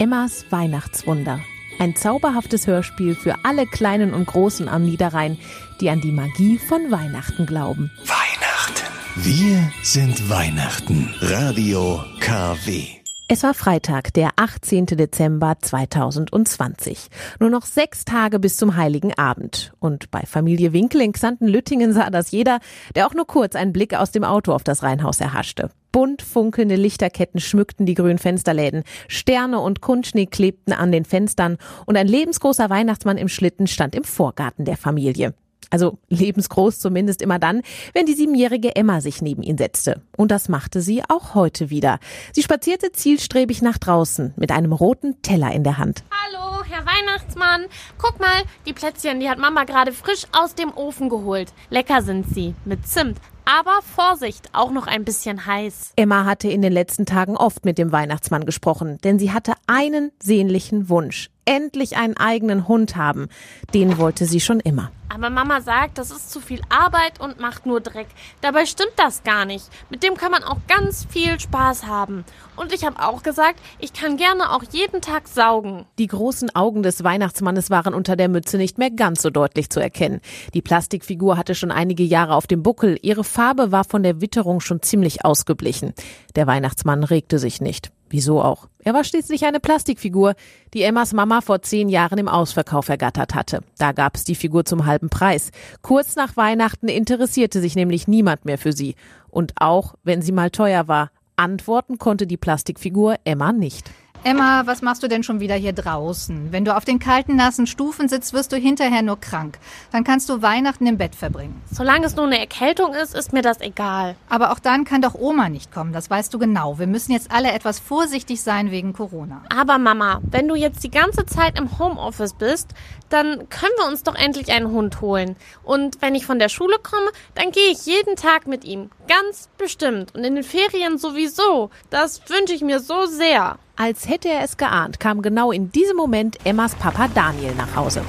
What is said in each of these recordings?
Emmas Weihnachtswunder. Ein zauberhaftes Hörspiel für alle Kleinen und Großen am Niederrhein, die an die Magie von Weihnachten glauben. Weihnachten. Wir sind Weihnachten. Radio KW. Es war Freitag, der 18. Dezember 2020. Nur noch sechs Tage bis zum Heiligen Abend. Und bei Familie Winkel in Xanten-Lüttingen sah das jeder, der auch nur kurz einen Blick aus dem Auto auf das Reihenhaus erhaschte. Bunt funkelnde Lichterketten schmückten die grünen Fensterläden, Sterne und Kunstschnee klebten an den Fenstern und ein lebensgroßer Weihnachtsmann im Schlitten stand im Vorgarten der Familie. Also lebensgroß zumindest immer dann, wenn die siebenjährige Emma sich neben ihn setzte. Und das machte sie auch heute wieder. Sie spazierte zielstrebig nach draußen mit einem roten Teller in der Hand. Hallo, Herr Weihnachtsmann. Guck mal, die Plätzchen, die hat Mama gerade frisch aus dem Ofen geholt. Lecker sind sie, mit Zimt. Aber Vorsicht, auch noch ein bisschen heiß. Emma hatte in den letzten Tagen oft mit dem Weihnachtsmann gesprochen, denn sie hatte einen sehnlichen Wunsch. Endlich einen eigenen Hund haben. Den wollte sie schon immer. Aber Mama sagt, das ist zu viel Arbeit und macht nur Dreck. Dabei stimmt das gar nicht. Mit dem kann man auch ganz viel Spaß haben. Und ich habe auch gesagt, ich kann gerne auch jeden Tag saugen. Die großen Augen des Weihnachtsmannes waren unter der Mütze nicht mehr ganz so deutlich zu erkennen. Die Plastikfigur hatte schon einige Jahre auf dem Buckel. Ihre Farbe war von der Witterung schon ziemlich ausgeblichen. Der Weihnachtsmann regte sich nicht. Wieso auch? Er war schließlich eine Plastikfigur, die Emmas Mama vor zehn Jahren im Ausverkauf ergattert hatte. Da gab es die Figur zum halben Preis. Kurz nach Weihnachten interessierte sich nämlich niemand mehr für sie. Und auch, wenn sie mal teuer war, antworten konnte die Plastikfigur Emma nicht. Emma, was machst du denn schon wieder hier draußen? Wenn du auf den kalten, nassen Stufen sitzt, wirst du hinterher nur krank. Dann kannst du Weihnachten im Bett verbringen. Solange es nur eine Erkältung ist, ist mir das egal. Aber auch dann kann doch Oma nicht kommen, das weißt du genau. Wir müssen jetzt alle etwas vorsichtig sein wegen Corona. Aber Mama, wenn du jetzt die ganze Zeit im Homeoffice bist, dann können wir uns doch endlich einen Hund holen. Und wenn ich von der Schule komme, dann gehe ich jeden Tag mit ihm. Ganz bestimmt. Und in den Ferien sowieso. Das wünsche ich mir so sehr. Als hätte er es geahnt, kam genau in diesem Moment Emmas Papa Daniel nach Hause.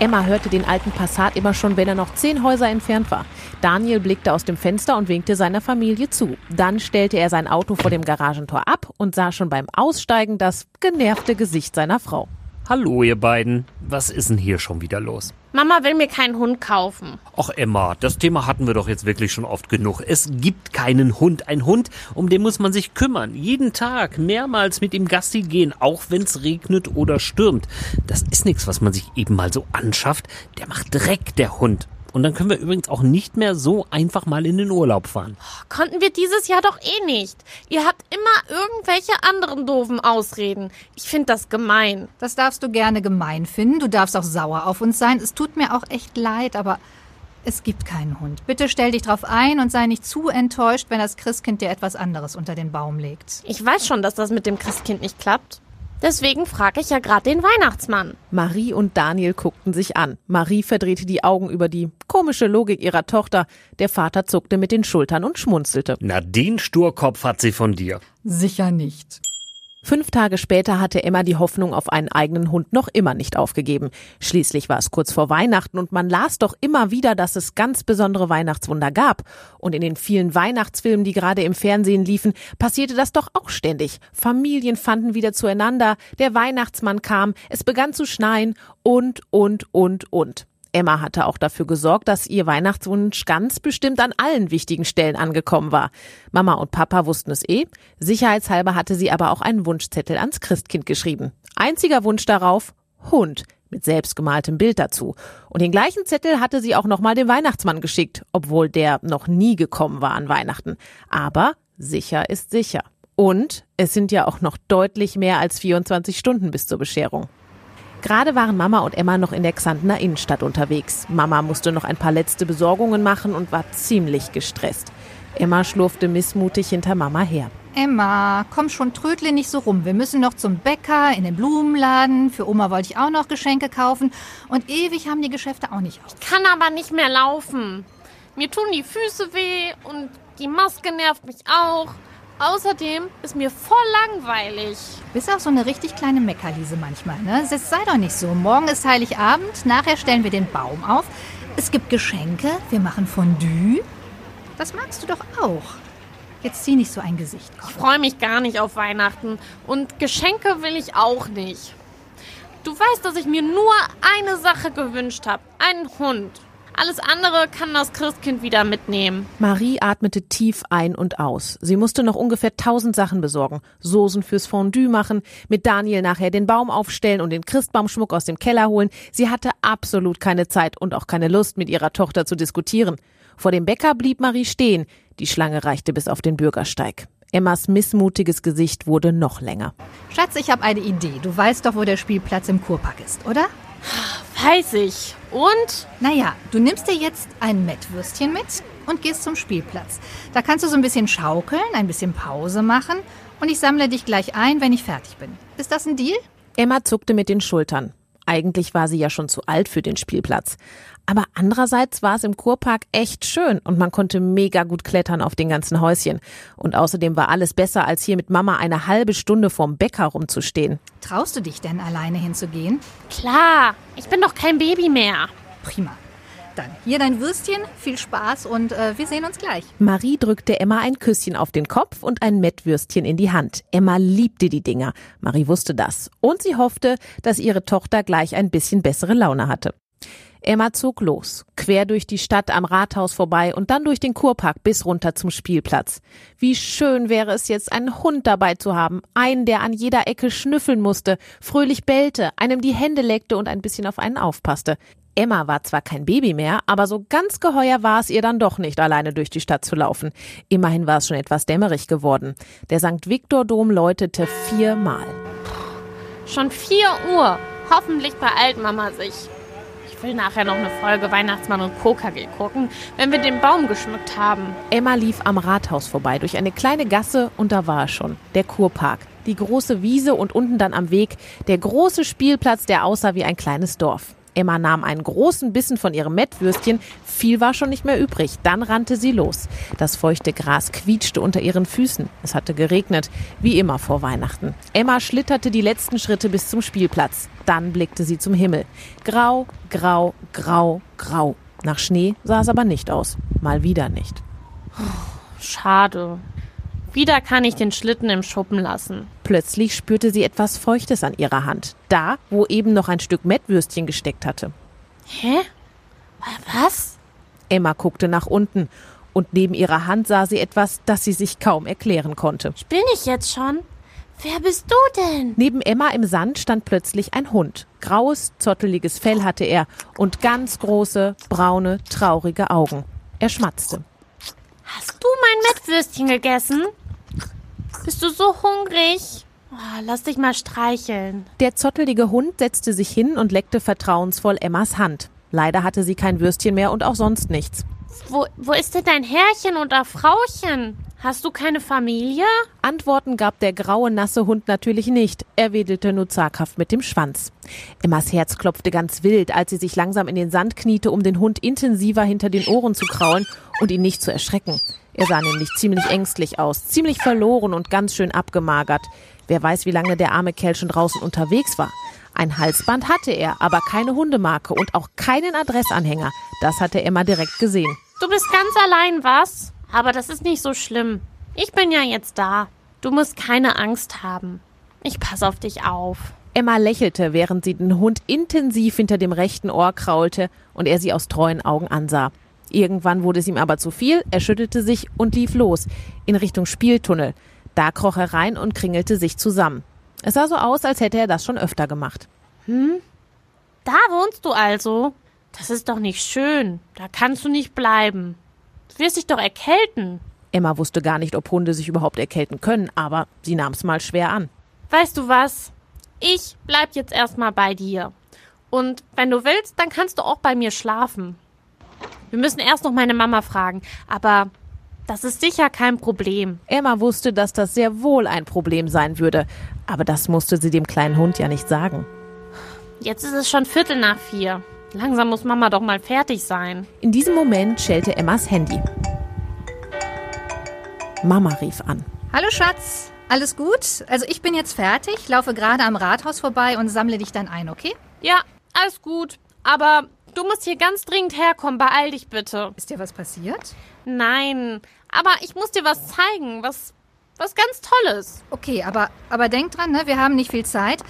Emma hörte den alten Passat immer schon, wenn er noch zehn Häuser entfernt war. Daniel blickte aus dem Fenster und winkte seiner Familie zu. Dann stellte er sein Auto vor dem Garagentor ab und sah schon beim Aussteigen das genervte Gesicht seiner Frau. Hallo, ihr beiden. Was ist denn hier schon wieder los? Mama will mir keinen Hund kaufen. Ach Emma, das Thema hatten wir doch jetzt wirklich schon oft genug. Es gibt keinen Hund. Ein Hund, um den muss man sich kümmern. Jeden Tag mehrmals mit ihm Gassi gehen, auch wenn's regnet oder stürmt. Das ist nichts, was man sich eben mal so anschafft. Der macht Dreck, der Hund. Und dann können wir übrigens auch nicht mehr so einfach mal in den Urlaub fahren. Konnten wir dieses Jahr doch eh nicht. Ihr habt immer irgendwelche anderen doofen Ausreden. Ich finde das gemein. Das darfst du gerne gemein finden. Du darfst auch sauer auf uns sein. Es tut mir auch echt leid, aber es gibt keinen Hund. Bitte stell dich drauf ein und sei nicht zu enttäuscht, wenn das Christkind dir etwas anderes unter den Baum legt. Ich weiß schon, dass das mit dem Christkind nicht klappt. Deswegen frage ich ja gerade den Weihnachtsmann. Marie und Daniel guckten sich an. Marie verdrehte die Augen über die komische Logik ihrer Tochter. Der Vater zuckte mit den Schultern und schmunzelte. Na, den Sturkopf hat sie von dir. Sicher nicht. Fünf Tage später hatte Emma die Hoffnung auf einen eigenen Hund noch immer nicht aufgegeben. Schließlich war es kurz vor Weihnachten und man las doch immer wieder, dass es ganz besondere Weihnachtswunder gab. Und in den vielen Weihnachtsfilmen, die gerade im Fernsehen liefen, passierte das doch auch ständig. Familien fanden wieder zueinander, der Weihnachtsmann kam, es begann zu schneien und, und, und, und. Emma hatte auch dafür gesorgt, dass ihr Weihnachtswunsch ganz bestimmt an allen wichtigen Stellen angekommen war. Mama und Papa wussten es eh. Sicherheitshalber hatte sie aber auch einen Wunschzettel ans Christkind geschrieben. Einziger Wunsch darauf, Hund mit selbstgemaltem Bild dazu. Und den gleichen Zettel hatte sie auch nochmal dem Weihnachtsmann geschickt, obwohl der noch nie gekommen war an Weihnachten. Aber sicher ist sicher. Und es sind ja auch noch deutlich mehr als 24 Stunden bis zur Bescherung. Gerade waren Mama und Emma noch in der Xantener Innenstadt unterwegs. Mama musste noch ein paar letzte Besorgungen machen und war ziemlich gestresst. Emma schlurfte missmutig hinter Mama her. Emma, komm schon, trödle nicht so rum. Wir müssen noch zum Bäcker, in den Blumenladen. Für Oma wollte ich auch noch Geschenke kaufen. Und ewig haben die Geschäfte auch nicht auf. Kann aber nicht mehr laufen. Mir tun die Füße weh und die Maske nervt mich auch. Außerdem ist mir voll langweilig. Bist auch so eine richtig kleine Meckerliese manchmal, ne? Jetzt sei doch nicht so. Morgen ist Heiligabend, nachher stellen wir den Baum auf. Es gibt Geschenke, wir machen Fondue. Das magst du doch auch. Jetzt zieh nicht so ein Gesicht. Ich freue mich gar nicht auf Weihnachten. Und Geschenke will ich auch nicht. Du weißt, dass ich mir nur eine Sache gewünscht habe. Einen Hund. Alles andere kann das Christkind wieder mitnehmen. Marie atmete tief ein und aus. Sie musste noch ungefähr tausend Sachen besorgen. Soßen fürs Fondue machen, mit Daniel nachher den Baum aufstellen und den Christbaumschmuck aus dem Keller holen. Sie hatte absolut keine Zeit und auch keine Lust, mit ihrer Tochter zu diskutieren. Vor dem Bäcker blieb Marie stehen. Die Schlange reichte bis auf den Bürgersteig. Emmas missmutiges Gesicht wurde noch länger. Schatz, ich habe eine Idee. Du weißt doch, wo der Spielplatz im Kurpark ist, oder? Weiß ich. Und? Naja, du nimmst dir jetzt ein Mettwürstchen mit und gehst zum Spielplatz. Da kannst du so ein bisschen schaukeln, ein bisschen Pause machen und ich sammle dich gleich ein, wenn ich fertig bin. Ist das ein Deal? Emma zuckte mit den Schultern. Eigentlich war sie ja schon zu alt für den Spielplatz. Aber andererseits war es im Kurpark echt schön und man konnte mega gut klettern auf den ganzen Häuschen. Und außerdem war alles besser, als hier mit Mama eine halbe Stunde vorm Bäcker rumzustehen. Traust du dich denn alleine hinzugehen? Klar, ich bin doch kein Baby mehr. Prima. Dann hier dein Würstchen, viel Spaß und äh, wir sehen uns gleich. Marie drückte Emma ein Küsschen auf den Kopf und ein Mettwürstchen in die Hand. Emma liebte die Dinger. Marie wusste das. Und sie hoffte, dass ihre Tochter gleich ein bisschen bessere Laune hatte. Emma zog los, quer durch die Stadt am Rathaus vorbei und dann durch den Kurpark bis runter zum Spielplatz. Wie schön wäre es jetzt, einen Hund dabei zu haben, einen, der an jeder Ecke schnüffeln musste, fröhlich bellte, einem die Hände leckte und ein bisschen auf einen aufpasste. Emma war zwar kein Baby mehr, aber so ganz geheuer war es ihr dann doch nicht, alleine durch die Stadt zu laufen. Immerhin war es schon etwas dämmerig geworden. Der St. Viktor Dom läutete viermal. Schon vier Uhr. Hoffentlich beeilt Mama sich. Ich will nachher noch eine Folge Weihnachtsmann und KKG gucken, wenn wir den Baum geschmückt haben. Emma lief am Rathaus vorbei durch eine kleine Gasse und da war er schon, der Kurpark. Die große Wiese und unten dann am Weg der große Spielplatz, der aussah wie ein kleines Dorf. Emma nahm einen großen Bissen von ihrem Mettwürstchen, viel war schon nicht mehr übrig. Dann rannte sie los. Das feuchte Gras quietschte unter ihren Füßen. Es hatte geregnet, wie immer vor Weihnachten. Emma schlitterte die letzten Schritte bis zum Spielplatz. Dann blickte sie zum Himmel. Grau, grau, grau, grau. Nach Schnee sah es aber nicht aus. Mal wieder nicht. Schade. Wieder kann ich den Schlitten im Schuppen lassen. Plötzlich spürte sie etwas Feuchtes an ihrer Hand. Da, wo eben noch ein Stück Mettwürstchen gesteckt hatte. Hä? Was? Emma guckte nach unten und neben ihrer Hand sah sie etwas, das sie sich kaum erklären konnte. Bin ich jetzt schon? Wer bist du denn? Neben Emma im Sand stand plötzlich ein Hund. Graues, zotteliges Fell hatte er und ganz große, braune, traurige Augen. Er schmatzte. Hast du mein Mettwürstchen gegessen? Bist du so hungrig? Oh, lass dich mal streicheln. Der zottelige Hund setzte sich hin und leckte vertrauensvoll Emmas Hand. Leider hatte sie kein Würstchen mehr und auch sonst nichts. Wo, wo ist denn dein Herrchen oder Frauchen? Hast du keine Familie? Antworten gab der graue, nasse Hund natürlich nicht. Er wedelte nur zaghaft mit dem Schwanz. Emmas Herz klopfte ganz wild, als sie sich langsam in den Sand kniete, um den Hund intensiver hinter den Ohren zu kraulen und ihn nicht zu erschrecken. Er sah nämlich ziemlich ängstlich aus, ziemlich verloren und ganz schön abgemagert. Wer weiß, wie lange der arme Kerl schon draußen unterwegs war. Ein Halsband hatte er, aber keine Hundemarke und auch keinen Adressanhänger. Das hatte Emma direkt gesehen. Du bist ganz allein, was? Aber das ist nicht so schlimm. Ich bin ja jetzt da. Du musst keine Angst haben. Ich pass auf dich auf. Emma lächelte, während sie den Hund intensiv hinter dem rechten Ohr kraulte und er sie aus treuen Augen ansah. Irgendwann wurde es ihm aber zu viel, er schüttelte sich und lief los, in Richtung Spieltunnel. Da kroch er rein und kringelte sich zusammen. Es sah so aus, als hätte er das schon öfter gemacht. Hm? Da wohnst du also? Das ist doch nicht schön. Da kannst du nicht bleiben. Du wirst dich doch erkälten. Emma wusste gar nicht, ob Hunde sich überhaupt erkälten können, aber sie nahm es mal schwer an. Weißt du was? Ich bleib jetzt erstmal bei dir. Und wenn du willst, dann kannst du auch bei mir schlafen. Wir müssen erst noch meine Mama fragen, aber das ist sicher kein Problem. Emma wusste, dass das sehr wohl ein Problem sein würde, aber das musste sie dem kleinen Hund ja nicht sagen. Jetzt ist es schon Viertel nach vier. Langsam muss Mama doch mal fertig sein. In diesem Moment schellte Emmas Handy. Mama rief an. Hallo Schatz, alles gut? Also ich bin jetzt fertig, laufe gerade am Rathaus vorbei und sammle dich dann ein, okay? Ja, alles gut. Aber du musst hier ganz dringend herkommen. Beeil dich bitte. Ist dir was passiert? Nein, Aber ich muss dir was zeigen, was, was ganz Tolles. Okay, aber, aber denk dran, ne? wir haben nicht viel Zeit.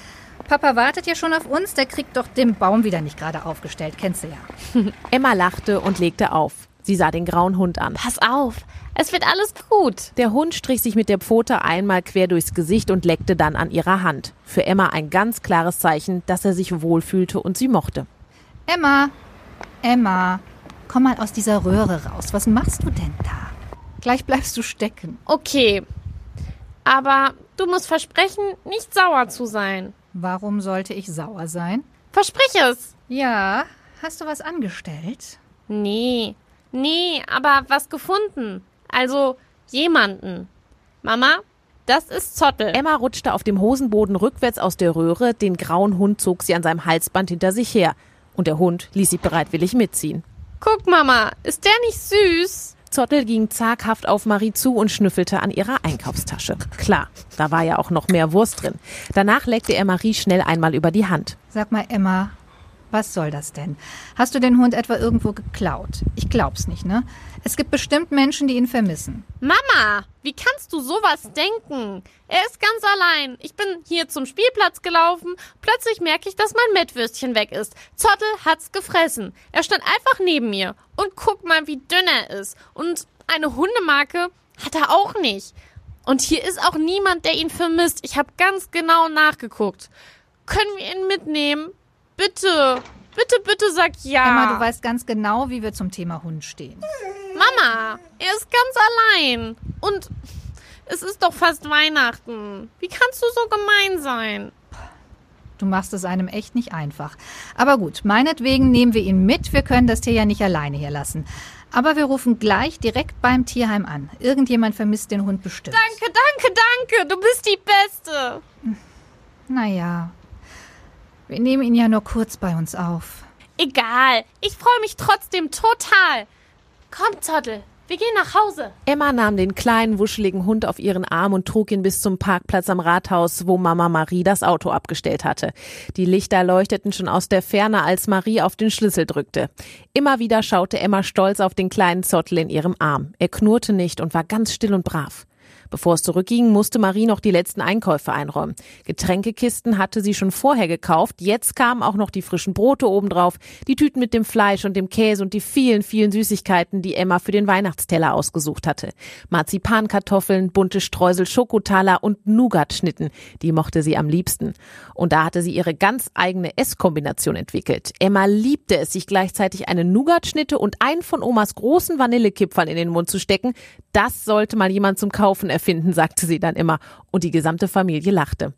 Papa wartet ja schon auf uns, der kriegt doch den Baum wieder nicht gerade aufgestellt, kennst du ja. Emma lachte und legte auf. Sie sah den grauen Hund an. Pass auf, es wird alles gut. Der Hund strich sich mit der Pfote einmal quer durchs Gesicht und leckte dann an ihrer Hand. Für Emma ein ganz klares Zeichen, dass er sich wohlfühlte und sie mochte. Emma, Emma, komm mal aus dieser Röhre raus. Was machst du denn da? Gleich bleibst du stecken. Okay, aber du musst versprechen, nicht sauer zu sein. Warum sollte ich sauer sein? Versprich es. Ja, hast du was angestellt? Nee, nee, aber was gefunden. Also jemanden. Mama, das ist Zottel. Emma rutschte auf dem Hosenboden rückwärts aus der Röhre, den grauen Hund zog sie an seinem Halsband hinter sich her. Und der Hund ließ sie bereitwillig mitziehen. Guck, Mama, ist der nicht süß? Zottel ging zaghaft auf Marie zu und schnüffelte an ihrer Einkaufstasche. Klar, da war ja auch noch mehr Wurst drin. Danach leckte er Marie schnell einmal über die Hand. Sag mal, Emma, was soll das denn? Hast du den Hund etwa irgendwo geklaut? Ich glaub's nicht, ne? Es gibt bestimmt Menschen, die ihn vermissen. Mama, wie kannst du sowas denken? Er ist ganz allein. Ich bin hier zum Spielplatz gelaufen. Plötzlich merke ich, dass mein Mettwürstchen weg ist. Zottel hat's gefressen. Er stand einfach neben mir. Und guck mal, wie dünn er ist. Und eine Hundemarke hat er auch nicht. Und hier ist auch niemand, der ihn vermisst. Ich habe ganz genau nachgeguckt. Können wir ihn mitnehmen? Bitte, bitte, bitte sag ja. Emma, du weißt ganz genau, wie wir zum Thema Hund stehen. Mama, er ist ganz allein. Und es ist doch fast Weihnachten. Wie kannst du so gemein sein? Du machst es einem echt nicht einfach. Aber gut, meinetwegen nehmen wir ihn mit. Wir können das Tier ja nicht alleine hier lassen. Aber wir rufen gleich direkt beim Tierheim an. Irgendjemand vermisst den Hund bestimmt. Danke, danke, danke. Du bist die Beste. Naja, wir nehmen ihn ja nur kurz bei uns auf. Egal. Ich freue mich trotzdem total. Komm, Zottel. Wir gehen nach Hause. Emma nahm den kleinen, wuscheligen Hund auf ihren Arm und trug ihn bis zum Parkplatz am Rathaus, wo Mama Marie das Auto abgestellt hatte. Die Lichter leuchteten schon aus der Ferne, als Marie auf den Schlüssel drückte. Immer wieder schaute Emma stolz auf den kleinen Zottel in ihrem Arm. Er knurrte nicht und war ganz still und brav. Bevor es zurückging, musste Marie noch die letzten Einkäufe einräumen. Getränkekisten hatte sie schon vorher gekauft. Jetzt kamen auch noch die frischen Brote obendrauf, die Tüten mit dem Fleisch und dem Käse und die vielen, vielen Süßigkeiten, die Emma für den Weihnachtsteller ausgesucht hatte. Marzipankartoffeln, bunte Streusel, Schokotaler und Nougat-Schnitten. Die mochte sie am liebsten. Und da hatte sie ihre ganz eigene Esskombination entwickelt. Emma liebte es, sich gleichzeitig eine Nougat-Schnitte und einen von Omas großen Vanillekipferl in den Mund zu stecken. Das sollte mal jemand zum Kaufen erfinden, sagte sie dann immer, und die gesamte Familie lachte.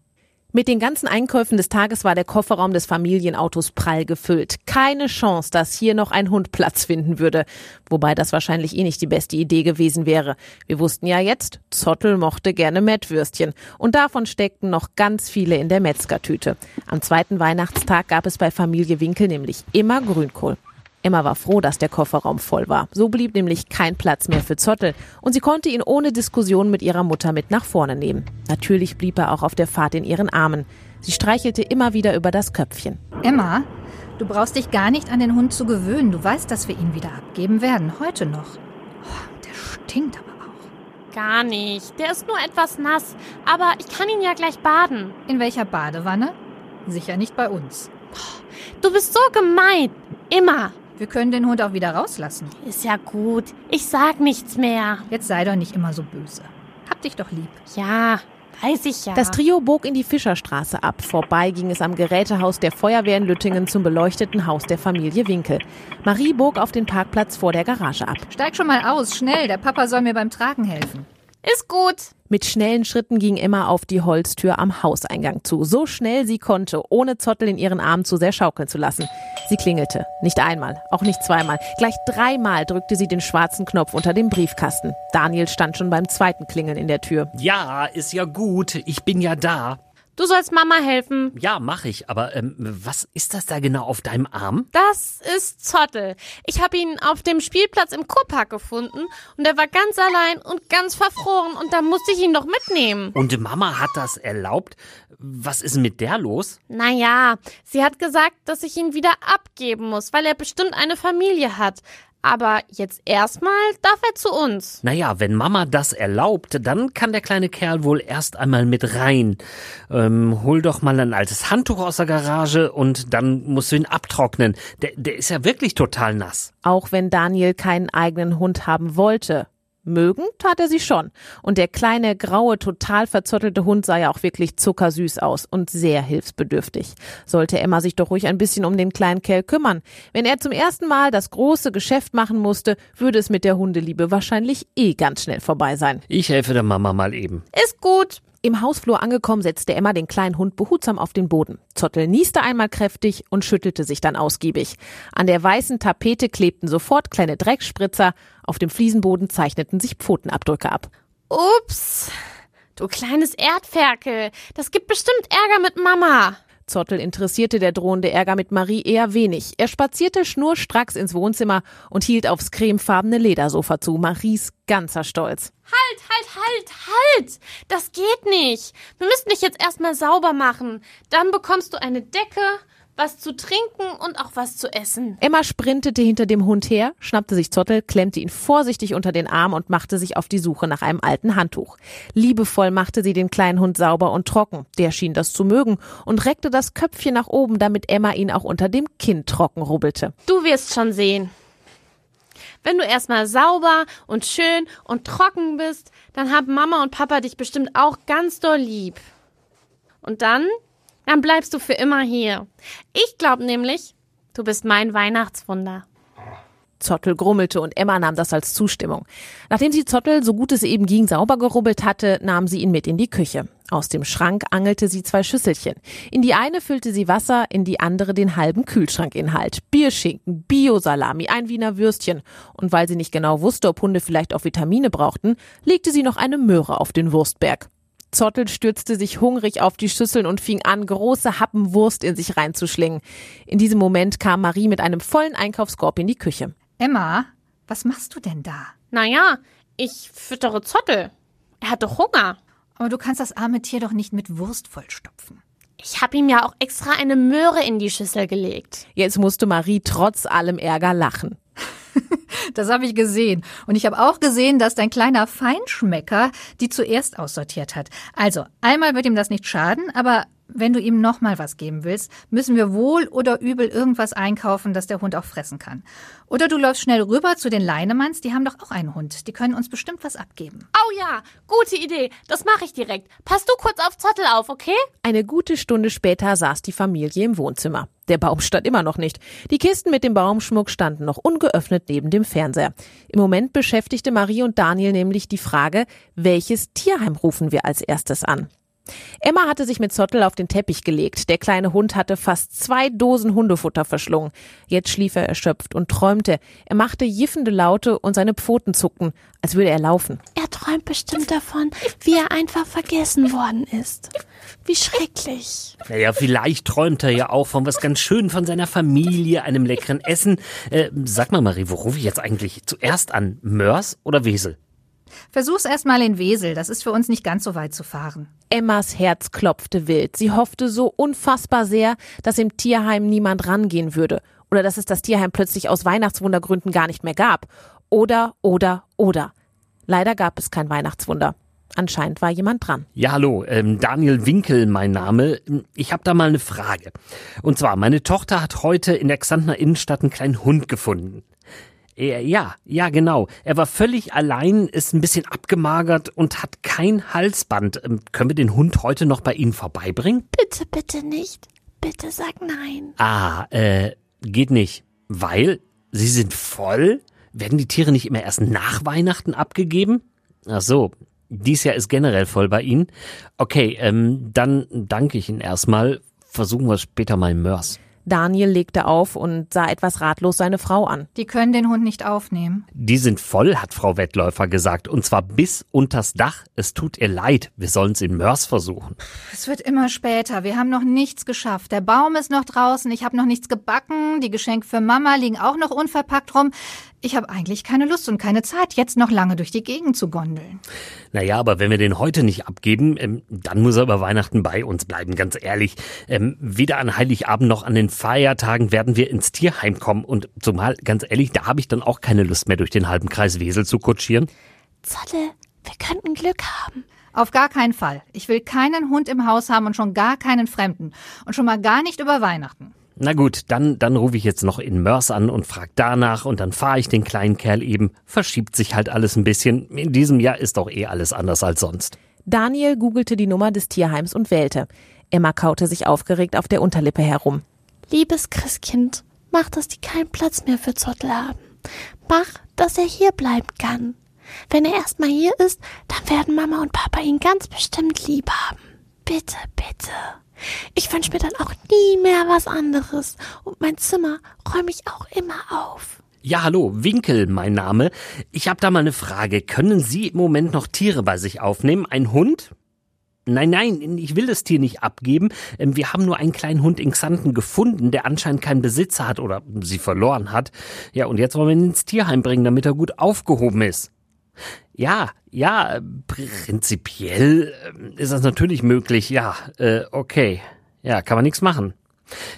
Mit den ganzen Einkäufen des Tages war der Kofferraum des Familienautos prall gefüllt. Keine Chance, dass hier noch ein Hund Platz finden würde. Wobei das wahrscheinlich eh nicht die beste Idee gewesen wäre. Wir wussten ja jetzt, Zottel mochte gerne Mettwürstchen. Und davon steckten noch ganz viele in der Metzgertüte. Am zweiten Weihnachtstag gab es bei Familie Winkel nämlich immer Grünkohl. Emma war froh, dass der Kofferraum voll war. So blieb nämlich kein Platz mehr für Zottel und sie konnte ihn ohne Diskussion mit ihrer Mutter mit nach vorne nehmen. Natürlich blieb er auch auf der Fahrt in ihren Armen. Sie streichelte immer wieder über das Köpfchen. Emma, du brauchst dich gar nicht an den Hund zu gewöhnen. Du weißt, dass wir ihn wieder abgeben werden. Heute noch. Oh, der stinkt aber auch. Gar nicht. Der ist nur etwas nass. Aber ich kann ihn ja gleich baden. In welcher Badewanne? Sicher nicht bei uns. Du bist so gemein. Immer. Wir können den Hund auch wieder rauslassen. Ist ja gut. Ich sag nichts mehr. Jetzt sei doch nicht immer so böse. Hab dich doch lieb. Ja, weiß ich ja. Das Trio bog in die Fischerstraße ab. Vorbei ging es am Gerätehaus der Feuerwehr in Lüttingen zum beleuchteten Haus der Familie Winkel. Marie bog auf den Parkplatz vor der Garage ab. Steig schon mal aus, schnell. Der Papa soll mir beim Tragen helfen. Ist gut. Mit schnellen Schritten ging Emma auf die Holztür am Hauseingang zu. So schnell sie konnte, ohne Zottel in ihren Armen zu sehr schaukeln zu lassen. Sie klingelte. Nicht einmal, auch nicht zweimal. Gleich dreimal drückte sie den schwarzen Knopf unter dem Briefkasten. Daniel stand schon beim zweiten Klingeln in der Tür. Ja, ist ja gut. Ich bin ja da. Du sollst Mama helfen. Ja, mach ich. Aber ähm, was ist das da genau auf deinem Arm? Das ist Zottel. Ich habe ihn auf dem Spielplatz im Kurpark gefunden und er war ganz allein und ganz verfroren und da musste ich ihn doch mitnehmen. Und Mama hat das erlaubt? Was ist mit der los? Naja, sie hat gesagt, dass ich ihn wieder abgeben muss, weil er bestimmt eine Familie hat. Aber jetzt erstmal darf er zu uns. Naja, wenn Mama das erlaubt, dann kann der kleine Kerl wohl erst einmal mit rein. Ähm, hol doch mal ein altes Handtuch aus der Garage und dann musst du ihn abtrocknen. Der, der ist ja wirklich total nass. Auch wenn Daniel keinen eigenen Hund haben wollte. Mögen tat er sie schon. Und der kleine, graue, total verzottelte Hund sah ja auch wirklich zuckersüß aus und sehr hilfsbedürftig. Sollte Emma sich doch ruhig ein bisschen um den kleinen Kerl kümmern. Wenn er zum ersten Mal das große Geschäft machen musste, würde es mit der Hundeliebe wahrscheinlich eh ganz schnell vorbei sein. Ich helfe der Mama mal eben. Ist gut. Im Hausflur angekommen, setzte Emma den kleinen Hund behutsam auf den Boden. Zottel nieste einmal kräftig und schüttelte sich dann ausgiebig. An der weißen Tapete klebten sofort kleine Dreckspritzer, auf dem Fliesenboden zeichneten sich Pfotenabdrücke ab. Ups. Du kleines Erdferkel. Das gibt bestimmt Ärger mit Mama. Zottel interessierte der drohende Ärger mit Marie eher wenig. Er spazierte schnurstracks ins Wohnzimmer und hielt aufs cremefarbene Ledersofa zu. Maries ganzer Stolz. Halt, halt, halt, halt! Das geht nicht. Wir müssen dich jetzt erstmal sauber machen. Dann bekommst du eine Decke, was zu trinken und auch was zu essen. Emma sprintete hinter dem Hund her, schnappte sich Zottel, klemmte ihn vorsichtig unter den Arm und machte sich auf die Suche nach einem alten Handtuch. Liebevoll machte sie den kleinen Hund sauber und trocken. Der schien das zu mögen und reckte das Köpfchen nach oben, damit Emma ihn auch unter dem Kinn trocken rubbelte. Du wirst schon sehen. Wenn du erstmal sauber und schön und trocken bist, dann haben Mama und Papa dich bestimmt auch ganz doll lieb. Und dann dann bleibst du für immer hier. Ich glaube nämlich, du bist mein Weihnachtswunder. Zottel grummelte und Emma nahm das als Zustimmung. Nachdem sie Zottel, so gut es eben ging, sauber gerubbelt hatte, nahm sie ihn mit in die Küche. Aus dem Schrank angelte sie zwei Schüsselchen. In die eine füllte sie Wasser, in die andere den halben Kühlschrankinhalt. Bierschinken, Biosalami, ein Wiener Würstchen. Und weil sie nicht genau wusste, ob Hunde vielleicht auch Vitamine brauchten, legte sie noch eine Möhre auf den Wurstberg. Zottel stürzte sich hungrig auf die Schüsseln und fing an, große Happen Wurst in sich reinzuschlingen. In diesem Moment kam Marie mit einem vollen Einkaufskorb in die Küche. Emma, was machst du denn da? Naja, ich füttere Zottel. Er hat doch Hunger. Aber du kannst das arme Tier doch nicht mit Wurst vollstopfen. Ich habe ihm ja auch extra eine Möhre in die Schüssel gelegt. Jetzt musste Marie trotz allem Ärger lachen. Das habe ich gesehen. Und ich habe auch gesehen, dass dein kleiner Feinschmecker die zuerst aussortiert hat. Also, einmal wird ihm das nicht schaden, aber wenn du ihm nochmal was geben willst, müssen wir wohl oder übel irgendwas einkaufen, das der Hund auch fressen kann. Oder du läufst schnell rüber zu den Leinemanns, die haben doch auch einen Hund. Die können uns bestimmt was abgeben. Oh ja, gute Idee. Das mache ich direkt. Pass du kurz auf Zottel auf, okay? Eine gute Stunde später saß die Familie im Wohnzimmer. Der Baum stand immer noch nicht. Die Kisten mit dem Baumschmuck standen noch ungeöffnet neben dem Fernseher. Im Moment beschäftigte Marie und Daniel nämlich die Frage, welches Tierheim rufen wir als erstes an? Emma hatte sich mit Zottel auf den Teppich gelegt. Der kleine Hund hatte fast zwei Dosen Hundefutter verschlungen. Jetzt schlief er erschöpft und träumte. Er machte jiffende Laute und seine Pfoten zuckten, als würde er laufen. Er träumt bestimmt davon, wie er einfach vergessen worden ist. Wie schrecklich. Naja, vielleicht träumt er ja auch von was ganz Schön, von seiner Familie, einem leckeren Essen. Äh, sag mal, Marie, wo rufe ich jetzt eigentlich zuerst an? Mörs oder Wesel? Versuch's erstmal in Wesel, das ist für uns nicht ganz so weit zu fahren. Emmas Herz klopfte wild. Sie hoffte so unfassbar sehr, dass im Tierheim niemand rangehen würde. Oder dass es das Tierheim plötzlich aus Weihnachtswundergründen gar nicht mehr gab. Oder, oder, oder. Leider gab es kein Weihnachtswunder. Anscheinend war jemand dran. Ja, hallo, ähm, Daniel Winkel, mein Name. Ich habe da mal eine Frage. Und zwar, meine Tochter hat heute in der Xantner Innenstadt einen kleinen Hund gefunden. Ja, ja, genau. Er war völlig allein, ist ein bisschen abgemagert und hat kein Halsband. Ähm, können wir den Hund heute noch bei Ihnen vorbeibringen? Bitte, bitte nicht. Bitte sag nein. Ah, äh, geht nicht. Weil? Sie sind voll? Werden die Tiere nicht immer erst nach Weihnachten abgegeben? Ach so, dies Jahr ist generell voll bei Ihnen. Okay, ähm, dann danke ich Ihnen erstmal. Versuchen wir später mal Mörs. Daniel legte auf und sah etwas ratlos seine Frau an. Die können den Hund nicht aufnehmen. Die sind voll, hat Frau Wettläufer gesagt. Und zwar bis unters Dach. Es tut ihr leid. Wir sollen's in Mörs versuchen. Es wird immer später. Wir haben noch nichts geschafft. Der Baum ist noch draußen. Ich habe noch nichts gebacken. Die Geschenke für Mama liegen auch noch unverpackt rum. Ich habe eigentlich keine Lust und keine Zeit, jetzt noch lange durch die Gegend zu gondeln. Naja, aber wenn wir den heute nicht abgeben, ähm, dann muss er über Weihnachten bei uns bleiben, ganz ehrlich. Ähm, weder an Heiligabend noch an den Feiertagen werden wir ins Tierheim kommen. Und zumal, ganz ehrlich, da habe ich dann auch keine Lust mehr, durch den halben Kreis Wesel zu kutschieren. Zolle, wir könnten Glück haben. Auf gar keinen Fall. Ich will keinen Hund im Haus haben und schon gar keinen Fremden. Und schon mal gar nicht über Weihnachten. Na gut, dann, dann rufe ich jetzt noch in Mörs an und frag danach und dann fahre ich den kleinen Kerl eben. Verschiebt sich halt alles ein bisschen. In diesem Jahr ist doch eh alles anders als sonst. Daniel googelte die Nummer des Tierheims und wählte. Emma kaute sich aufgeregt auf der Unterlippe herum. Liebes Christkind, mach, dass die keinen Platz mehr für Zottel haben. Mach, dass er hier bleiben kann. Wenn er erstmal hier ist, dann werden Mama und Papa ihn ganz bestimmt lieb haben. Bitte, bitte. Ich wünsche mir dann auch nie mehr was anderes. Und mein Zimmer räume ich auch immer auf. Ja, hallo, Winkel, mein Name. Ich habe da mal eine Frage. Können Sie im Moment noch Tiere bei sich aufnehmen? Ein Hund? Nein, nein, ich will das Tier nicht abgeben. Ähm, wir haben nur einen kleinen Hund in Xanten gefunden, der anscheinend keinen Besitzer hat oder sie verloren hat. Ja, und jetzt wollen wir ihn ins Tierheim bringen, damit er gut aufgehoben ist. Ja, ja, prinzipiell äh, ist das natürlich möglich. Ja, äh, okay. Ja, kann man nichts machen.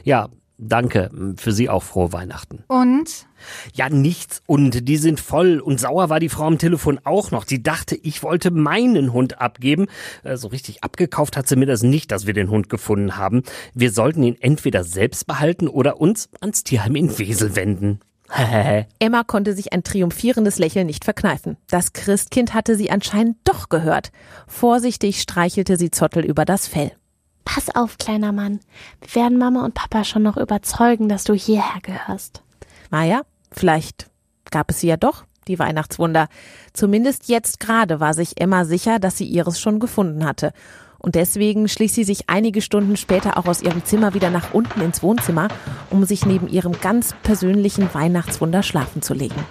Ja, danke. Für Sie auch frohe Weihnachten. Und? Ja, nichts. Und die sind voll. Und sauer war die Frau am Telefon auch noch. Die dachte, ich wollte meinen Hund abgeben. Äh, so richtig abgekauft hat sie mir das nicht, dass wir den Hund gefunden haben. Wir sollten ihn entweder selbst behalten oder uns ans Tierheim in Wesel wenden. Emma konnte sich ein triumphierendes Lächeln nicht verkneifen. Das Christkind hatte sie anscheinend doch gehört. Vorsichtig streichelte sie Zottel über das Fell. Pass auf, kleiner Mann. Wir werden Mama und Papa schon noch überzeugen, dass du hierher gehörst. Naja, vielleicht gab es sie ja doch, die Weihnachtswunder. Zumindest jetzt gerade war sich Emma sicher, dass sie ihres schon gefunden hatte. Und deswegen schlich sie sich einige Stunden später auch aus ihrem Zimmer wieder nach unten ins Wohnzimmer, um sich neben ihrem ganz persönlichen Weihnachtswunder schlafen zu legen.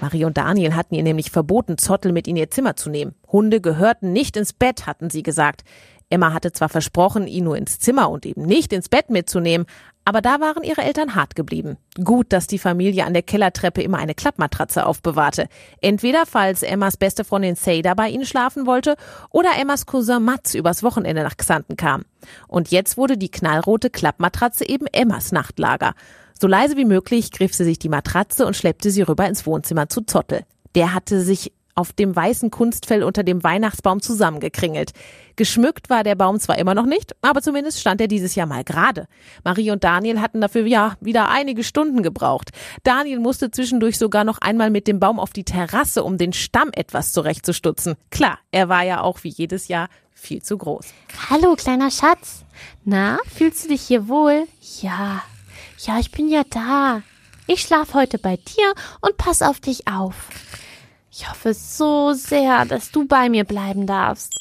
Marie und Daniel hatten ihr nämlich verboten, Zottel mit in ihr Zimmer zu nehmen. Hunde gehörten nicht ins Bett, hatten sie gesagt. Emma hatte zwar versprochen, ihn nur ins Zimmer und eben nicht ins Bett mitzunehmen, aber da waren ihre Eltern hart geblieben. Gut, dass die Familie an der Kellertreppe immer eine Klappmatratze aufbewahrte. Entweder falls Emmas beste Freundin Seda bei ihnen schlafen wollte oder Emmas Cousin Mats übers Wochenende nach Xanten kam. Und jetzt wurde die knallrote Klappmatratze eben Emmas Nachtlager. So leise wie möglich griff sie sich die Matratze und schleppte sie rüber ins Wohnzimmer zu Zottel. Der hatte sich auf dem weißen Kunstfell unter dem Weihnachtsbaum zusammengekringelt. Geschmückt war der Baum zwar immer noch nicht, aber zumindest stand er dieses Jahr mal gerade. Marie und Daniel hatten dafür ja wieder einige Stunden gebraucht. Daniel musste zwischendurch sogar noch einmal mit dem Baum auf die Terrasse, um den Stamm etwas zurechtzustutzen. Klar, er war ja auch wie jedes Jahr viel zu groß. Hallo, kleiner Schatz. Na, fühlst du dich hier wohl? Ja. Ja, ich bin ja da. Ich schlaf heute bei dir und pass auf dich auf. Ich hoffe so sehr, dass du bei mir bleiben darfst.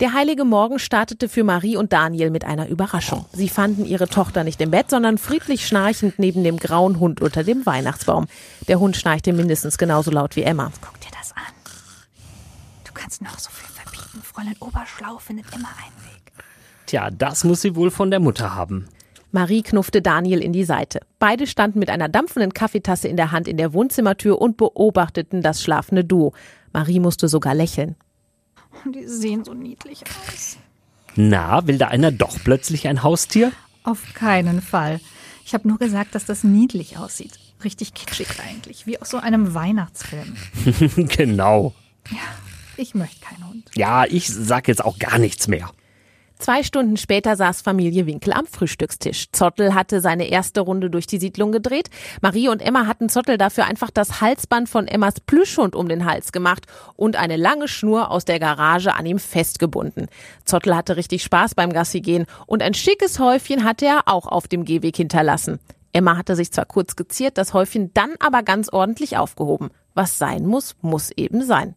Der heilige Morgen startete für Marie und Daniel mit einer Überraschung. Sie fanden ihre Tochter nicht im Bett, sondern friedlich schnarchend neben dem grauen Hund unter dem Weihnachtsbaum. Der Hund schnarchte mindestens genauso laut wie Emma. Guck dir das an. Du kannst noch so viel verbieten. Fräulein Oberschlau findet immer einen Weg. Tja, das muss sie wohl von der Mutter haben. Marie knuffte Daniel in die Seite. Beide standen mit einer dampfenden Kaffeetasse in der Hand in der Wohnzimmertür und beobachteten das schlafende Duo. Marie musste sogar lächeln. Die sehen so niedlich aus. Na, will da einer doch plötzlich ein Haustier? Auf keinen Fall. Ich habe nur gesagt, dass das niedlich aussieht. Richtig kitschig eigentlich, wie aus so einem Weihnachtsfilm. genau. Ja, ich möchte keinen Hund. Ja, ich sag jetzt auch gar nichts mehr. Zwei Stunden später saß Familie Winkel am Frühstückstisch. Zottel hatte seine erste Runde durch die Siedlung gedreht. Marie und Emma hatten Zottel dafür einfach das Halsband von Emmas Plüschhund um den Hals gemacht und eine lange Schnur aus der Garage an ihm festgebunden. Zottel hatte richtig Spaß beim Gassi gehen und ein schickes Häufchen hatte er auch auf dem Gehweg hinterlassen. Emma hatte sich zwar kurz geziert, das Häufchen dann aber ganz ordentlich aufgehoben. Was sein muss, muss eben sein.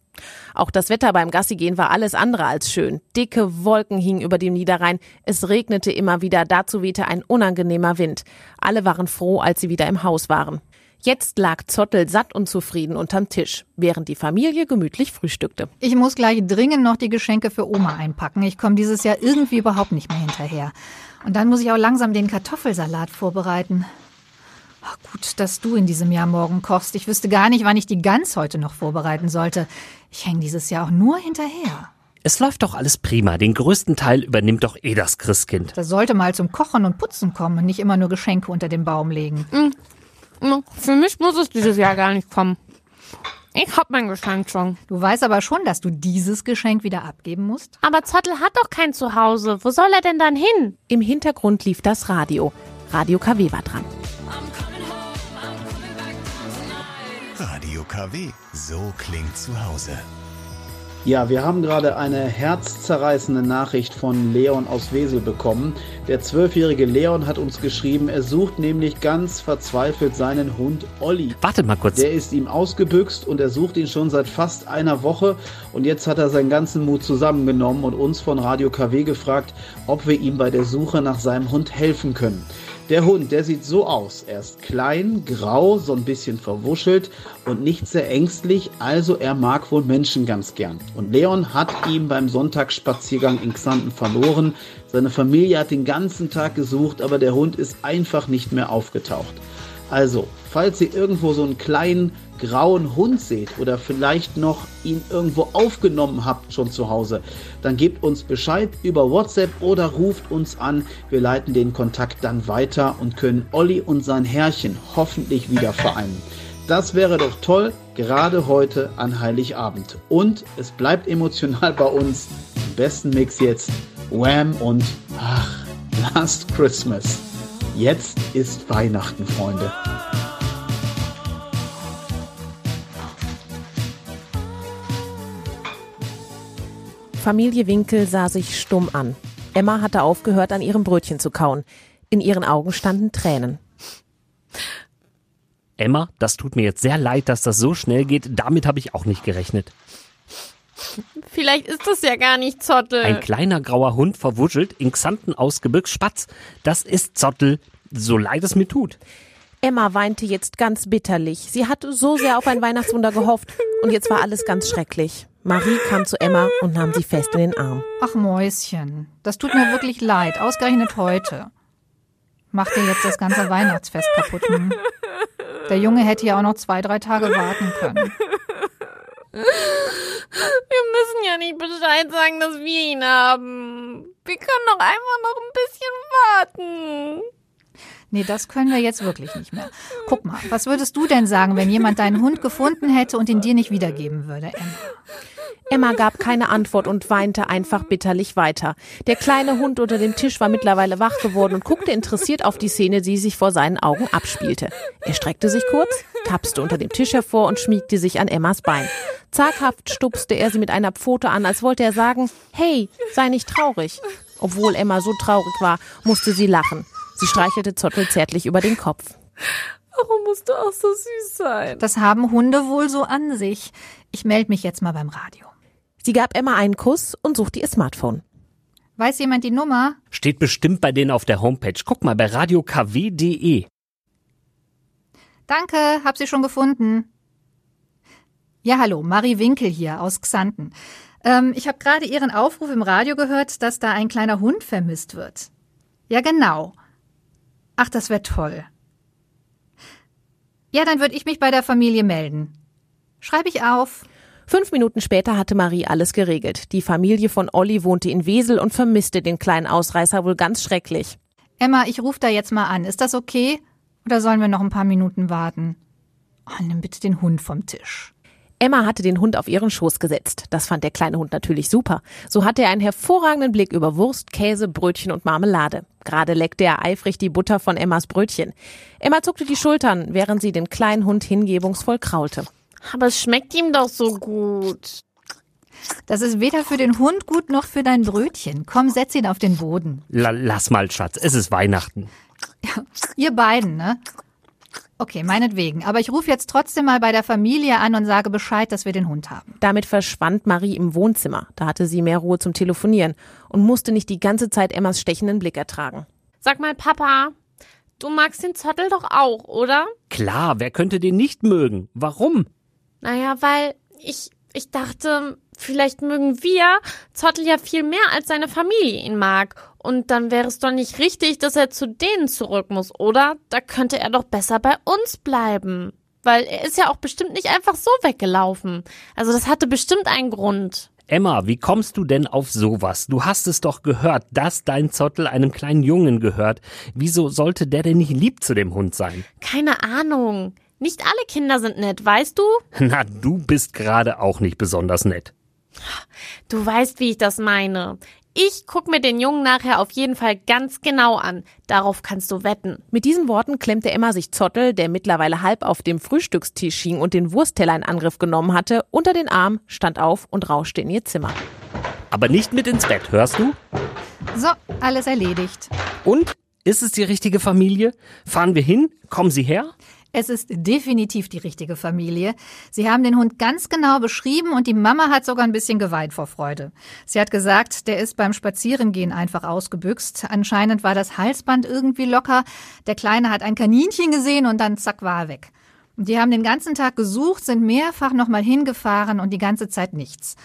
Auch das Wetter beim Gassigehen war alles andere als schön. Dicke Wolken hingen über dem Niederrhein. Es regnete immer wieder, dazu wehte ein unangenehmer Wind. Alle waren froh, als sie wieder im Haus waren. Jetzt lag Zottel satt und zufrieden unterm Tisch, während die Familie gemütlich frühstückte. Ich muss gleich dringend noch die Geschenke für Oma einpacken. Ich komme dieses Jahr irgendwie überhaupt nicht mehr hinterher. Und dann muss ich auch langsam den Kartoffelsalat vorbereiten. Ach, gut, dass du in diesem Jahr morgen kochst. Ich wüsste gar nicht, wann ich die Gans heute noch vorbereiten sollte. Ich hänge dieses Jahr auch nur hinterher. Es läuft doch alles prima. Den größten Teil übernimmt doch eh das Christkind. Das sollte mal zum Kochen und Putzen kommen und nicht immer nur Geschenke unter den Baum legen. Für mich muss es dieses Jahr gar nicht kommen. Ich hab mein Geschenk schon. Du weißt aber schon, dass du dieses Geschenk wieder abgeben musst? Aber Zottel hat doch kein Zuhause. Wo soll er denn dann hin? Im Hintergrund lief das Radio. Radio KW war dran. Radio KW. So klingt zu Hause. Ja, wir haben gerade eine herzzerreißende Nachricht von Leon aus Wesel bekommen. Der zwölfjährige Leon hat uns geschrieben, er sucht nämlich ganz verzweifelt seinen Hund Olli. Wartet mal kurz. Der ist ihm ausgebüxt und er sucht ihn schon seit fast einer Woche. Und jetzt hat er seinen ganzen Mut zusammengenommen und uns von Radio KW gefragt, ob wir ihm bei der Suche nach seinem Hund helfen können. Der Hund, der sieht so aus. Er ist klein, grau, so ein bisschen verwuschelt und nicht sehr ängstlich, also er mag wohl Menschen ganz gern. Und Leon hat ihn beim Sonntagsspaziergang in Xanten verloren. Seine Familie hat den ganzen Tag gesucht, aber der Hund ist einfach nicht mehr aufgetaucht. Also, falls ihr irgendwo so einen kleinen grauen Hund seht oder vielleicht noch ihn irgendwo aufgenommen habt schon zu Hause, dann gebt uns Bescheid über WhatsApp oder ruft uns an. Wir leiten den Kontakt dann weiter und können Olli und sein Herrchen hoffentlich wieder vereinen. Das wäre doch toll, gerade heute an Heiligabend. Und es bleibt emotional bei uns. Im besten Mix jetzt Wham und ach, Last Christmas. Jetzt ist Weihnachten, Freunde. Familie Winkel sah sich stumm an. Emma hatte aufgehört, an ihrem Brötchen zu kauen. In ihren Augen standen Tränen. Emma, das tut mir jetzt sehr leid, dass das so schnell geht. Damit habe ich auch nicht gerechnet. Vielleicht ist das ja gar nicht Zottel. Ein kleiner grauer Hund verwuschelt, in Xanten ausgebüxt, Spatz. Das ist Zottel, so leid es mir tut. Emma weinte jetzt ganz bitterlich. Sie hatte so sehr auf ein Weihnachtswunder gehofft und jetzt war alles ganz schrecklich. Marie kam zu Emma und nahm sie fest in den Arm. Ach Mäuschen, das tut mir wirklich leid, ausgerechnet heute. Macht dir jetzt das ganze Weihnachtsfest kaputt. Hm? Der Junge hätte ja auch noch zwei, drei Tage warten können. Wir müssen ja nicht Bescheid sagen, dass wir ihn haben. Wir können doch einfach noch ein bisschen warten. Nee, das können wir jetzt wirklich nicht mehr. Guck mal, was würdest du denn sagen, wenn jemand deinen Hund gefunden hätte und ihn dir nicht wiedergeben würde, Emma? Emma gab keine Antwort und weinte einfach bitterlich weiter. Der kleine Hund unter dem Tisch war mittlerweile wach geworden und guckte interessiert auf die Szene, die sich vor seinen Augen abspielte. Er streckte sich kurz, tapste unter dem Tisch hervor und schmiegte sich an Emmas Bein. Zaghaft stupste er sie mit einer Pfote an, als wollte er sagen, hey, sei nicht traurig. Obwohl Emma so traurig war, musste sie lachen. Sie streichelte Zottel zärtlich über den Kopf. Warum musst du auch so süß sein? Das haben Hunde wohl so an sich. Ich melde mich jetzt mal beim Radio. Sie gab Emma einen Kuss und suchte ihr Smartphone. Weiß jemand die Nummer? Steht bestimmt bei denen auf der Homepage. Guck mal bei radiokw.de. Danke, hab sie schon gefunden. Ja, hallo, Marie Winkel hier aus Xanten. Ähm, ich habe gerade Ihren Aufruf im Radio gehört, dass da ein kleiner Hund vermisst wird. Ja, genau. Ach, das wäre toll. Ja, dann würde ich mich bei der Familie melden. Schreibe ich auf. Fünf Minuten später hatte Marie alles geregelt. Die Familie von Olli wohnte in Wesel und vermisste den kleinen Ausreißer wohl ganz schrecklich. Emma, ich rufe da jetzt mal an. Ist das okay? Oder sollen wir noch ein paar Minuten warten? Oh, nimm bitte den Hund vom Tisch. Emma hatte den Hund auf ihren Schoß gesetzt. Das fand der kleine Hund natürlich super. So hatte er einen hervorragenden Blick über Wurst, Käse, Brötchen und Marmelade. Gerade leckte er eifrig die Butter von Emmas Brötchen. Emma zuckte die Schultern, während sie den kleinen Hund hingebungsvoll kraulte. Aber es schmeckt ihm doch so gut. Das ist weder für den Hund gut noch für dein Brötchen. Komm, setz ihn auf den Boden. La lass mal, Schatz. Es ist Weihnachten. Ja, ihr beiden, ne? Okay, meinetwegen. Aber ich rufe jetzt trotzdem mal bei der Familie an und sage Bescheid, dass wir den Hund haben. Damit verschwand Marie im Wohnzimmer. Da hatte sie mehr Ruhe zum Telefonieren und musste nicht die ganze Zeit Emmas stechenden Blick ertragen. Sag mal, Papa, du magst den Zottel doch auch, oder? Klar, wer könnte den nicht mögen? Warum? Naja, weil ich, ich dachte, vielleicht mögen wir Zottel ja viel mehr als seine Familie ihn mag. Und dann wäre es doch nicht richtig, dass er zu denen zurück muss, oder? Da könnte er doch besser bei uns bleiben. Weil er ist ja auch bestimmt nicht einfach so weggelaufen. Also das hatte bestimmt einen Grund. Emma, wie kommst du denn auf sowas? Du hast es doch gehört, dass dein Zottel einem kleinen Jungen gehört. Wieso sollte der denn nicht lieb zu dem Hund sein? Keine Ahnung. Nicht alle Kinder sind nett, weißt du? Na, du bist gerade auch nicht besonders nett. Du weißt, wie ich das meine. Ich guck mir den Jungen nachher auf jeden Fall ganz genau an. Darauf kannst du wetten. Mit diesen Worten klemmte Emma sich Zottel, der mittlerweile halb auf dem Frühstückstisch hing und den Wurstteller in Angriff genommen hatte, unter den Arm, stand auf und rauschte in ihr Zimmer. Aber nicht mit ins Bett, hörst du? So, alles erledigt. Und? Ist es die richtige Familie? Fahren wir hin? Kommen Sie her? Es ist definitiv die richtige Familie. Sie haben den Hund ganz genau beschrieben und die Mama hat sogar ein bisschen geweint vor Freude. Sie hat gesagt, der ist beim Spazierengehen einfach ausgebüxt. Anscheinend war das Halsband irgendwie locker. Der Kleine hat ein Kaninchen gesehen und dann zack war er weg. Die haben den ganzen Tag gesucht, sind mehrfach nochmal hingefahren und die ganze Zeit nichts.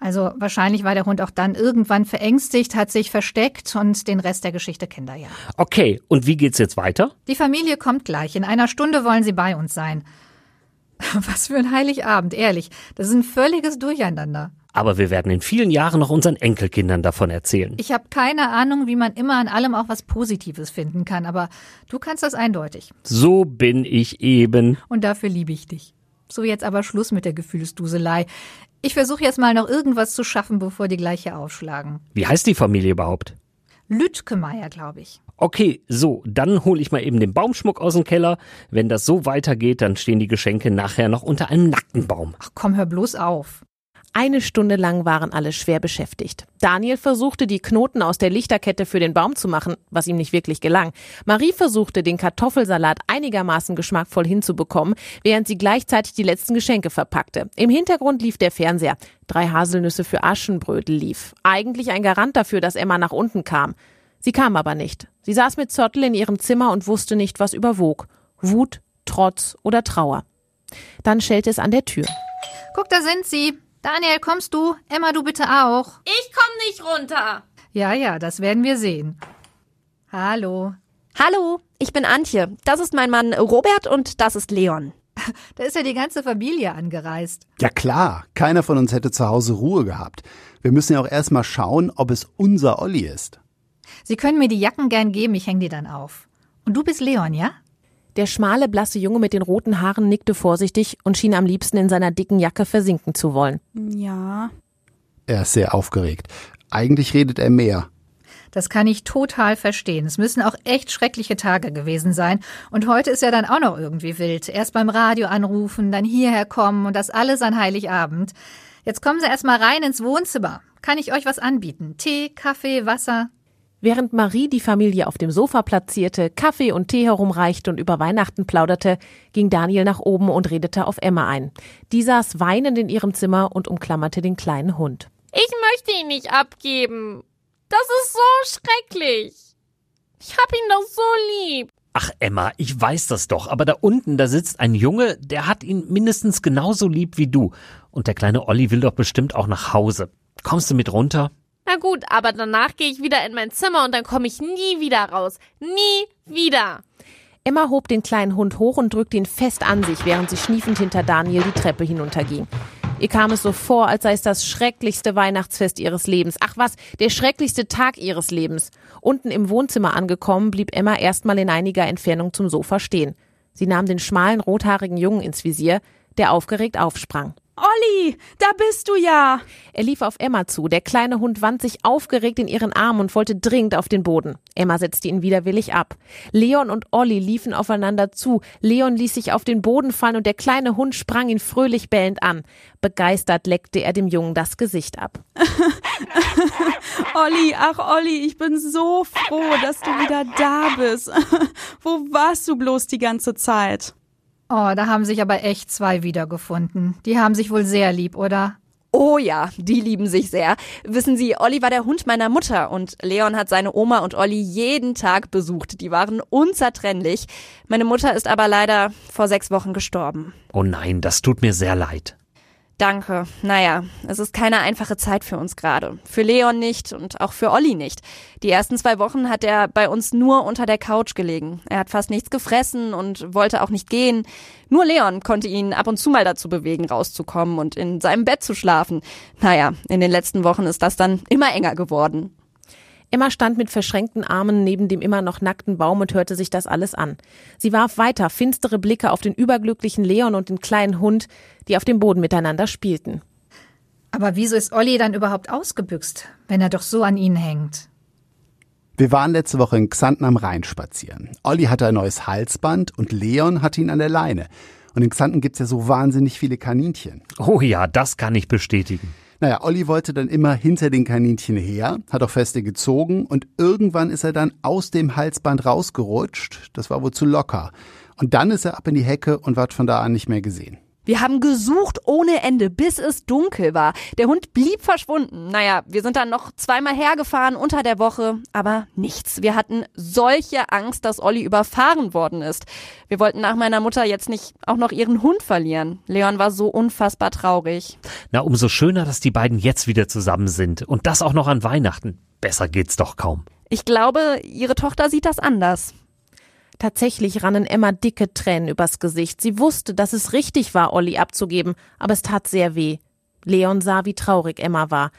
Also wahrscheinlich war der Hund auch dann irgendwann verängstigt, hat sich versteckt und den Rest der Geschichte kennt er ja. Okay, und wie geht's jetzt weiter? Die Familie kommt gleich. In einer Stunde wollen sie bei uns sein. Was für ein Heiligabend, ehrlich. Das ist ein völliges Durcheinander. Aber wir werden in vielen Jahren noch unseren Enkelkindern davon erzählen. Ich habe keine Ahnung, wie man immer an allem auch was Positives finden kann, aber du kannst das eindeutig. So bin ich eben. Und dafür liebe ich dich. So jetzt aber Schluss mit der Gefühlsduselei. Ich versuche jetzt mal noch irgendwas zu schaffen, bevor die gleich hier aufschlagen. Wie heißt die Familie überhaupt? Lütkemeyer, glaube ich. Okay, so, dann hole ich mal eben den Baumschmuck aus dem Keller. Wenn das so weitergeht, dann stehen die Geschenke nachher noch unter einem nackten Baum. Ach komm, hör bloß auf. Eine Stunde lang waren alle schwer beschäftigt. Daniel versuchte, die Knoten aus der Lichterkette für den Baum zu machen, was ihm nicht wirklich gelang. Marie versuchte, den Kartoffelsalat einigermaßen geschmackvoll hinzubekommen, während sie gleichzeitig die letzten Geschenke verpackte. Im Hintergrund lief der Fernseher. Drei Haselnüsse für Aschenbrödel lief. Eigentlich ein Garant dafür, dass Emma nach unten kam. Sie kam aber nicht. Sie saß mit Zottel in ihrem Zimmer und wusste nicht, was überwog. Wut, Trotz oder Trauer. Dann schellte es an der Tür. Guck, da sind sie. Daniel, kommst du? Emma, du bitte auch. Ich komm nicht runter. Ja, ja, das werden wir sehen. Hallo. Hallo, ich bin Antje. Das ist mein Mann Robert und das ist Leon. Da ist ja die ganze Familie angereist. Ja klar, keiner von uns hätte zu Hause Ruhe gehabt. Wir müssen ja auch erstmal schauen, ob es unser Olli ist. Sie können mir die Jacken gern geben, ich häng die dann auf. Und du bist Leon, ja? Der schmale, blasse Junge mit den roten Haaren nickte vorsichtig und schien am liebsten in seiner dicken Jacke versinken zu wollen. Ja. Er ist sehr aufgeregt. Eigentlich redet er mehr. Das kann ich total verstehen. Es müssen auch echt schreckliche Tage gewesen sein. Und heute ist er dann auch noch irgendwie wild. Erst beim Radio anrufen, dann hierher kommen und das alles an Heiligabend. Jetzt kommen Sie erst mal rein ins Wohnzimmer. Kann ich euch was anbieten? Tee, Kaffee, Wasser? Während Marie die Familie auf dem Sofa platzierte, Kaffee und Tee herumreichte und über Weihnachten plauderte, ging Daniel nach oben und redete auf Emma ein. Die saß weinend in ihrem Zimmer und umklammerte den kleinen Hund. Ich möchte ihn nicht abgeben. Das ist so schrecklich. Ich hab ihn doch so lieb. Ach Emma, ich weiß das doch, aber da unten, da sitzt ein Junge, der hat ihn mindestens genauso lieb wie du. Und der kleine Olli will doch bestimmt auch nach Hause. Kommst du mit runter? Na gut, aber danach gehe ich wieder in mein Zimmer und dann komme ich nie wieder raus. Nie wieder. Emma hob den kleinen Hund hoch und drückte ihn fest an sich, während sie schniefend hinter Daniel die Treppe hinunterging. Ihr kam es so vor, als sei es das schrecklichste Weihnachtsfest ihres Lebens. Ach was, der schrecklichste Tag ihres Lebens. Unten im Wohnzimmer angekommen, blieb Emma erstmal in einiger Entfernung zum Sofa stehen. Sie nahm den schmalen, rothaarigen Jungen ins Visier, der aufgeregt aufsprang. Olli, da bist du ja. Er lief auf Emma zu. Der kleine Hund wand sich aufgeregt in ihren Arm und wollte dringend auf den Boden. Emma setzte ihn widerwillig ab. Leon und Olli liefen aufeinander zu. Leon ließ sich auf den Boden fallen und der kleine Hund sprang ihn fröhlich bellend an. Begeistert leckte er dem Jungen das Gesicht ab. Olli, ach Olli, ich bin so froh, dass du wieder da bist. Wo warst du bloß die ganze Zeit? Oh, da haben sich aber echt zwei wiedergefunden. Die haben sich wohl sehr lieb, oder? Oh ja, die lieben sich sehr. Wissen Sie, Olli war der Hund meiner Mutter und Leon hat seine Oma und Olli jeden Tag besucht. Die waren unzertrennlich. Meine Mutter ist aber leider vor sechs Wochen gestorben. Oh nein, das tut mir sehr leid. Danke. Naja, es ist keine einfache Zeit für uns gerade. Für Leon nicht und auch für Olli nicht. Die ersten zwei Wochen hat er bei uns nur unter der Couch gelegen. Er hat fast nichts gefressen und wollte auch nicht gehen. Nur Leon konnte ihn ab und zu mal dazu bewegen, rauszukommen und in seinem Bett zu schlafen. Naja, in den letzten Wochen ist das dann immer enger geworden. Emma stand mit verschränkten Armen neben dem immer noch nackten Baum und hörte sich das alles an. Sie warf weiter finstere Blicke auf den überglücklichen Leon und den kleinen Hund, die auf dem Boden miteinander spielten. Aber wieso ist Olli dann überhaupt ausgebüxt, wenn er doch so an ihnen hängt? Wir waren letzte Woche in Xanten am Rhein spazieren. Olli hatte ein neues Halsband und Leon hatte ihn an der Leine. Und in Xanten gibt's ja so wahnsinnig viele Kaninchen. Oh ja, das kann ich bestätigen. Naja, Olli wollte dann immer hinter den Kaninchen her, hat auch feste gezogen und irgendwann ist er dann aus dem Halsband rausgerutscht. Das war wohl zu locker. Und dann ist er ab in die Hecke und wird von da an nicht mehr gesehen. Wir haben gesucht ohne Ende, bis es dunkel war. Der Hund blieb verschwunden. Naja, wir sind dann noch zweimal hergefahren unter der Woche, aber nichts. Wir hatten solche Angst, dass Olli überfahren worden ist. Wir wollten nach meiner Mutter jetzt nicht auch noch ihren Hund verlieren. Leon war so unfassbar traurig. Na, umso schöner, dass die beiden jetzt wieder zusammen sind. Und das auch noch an Weihnachten. Besser geht's doch kaum. Ich glaube, ihre Tochter sieht das anders. Tatsächlich rannen Emma dicke Tränen übers Gesicht. Sie wusste, dass es richtig war, Olli abzugeben, aber es tat sehr weh. Leon sah, wie traurig Emma war.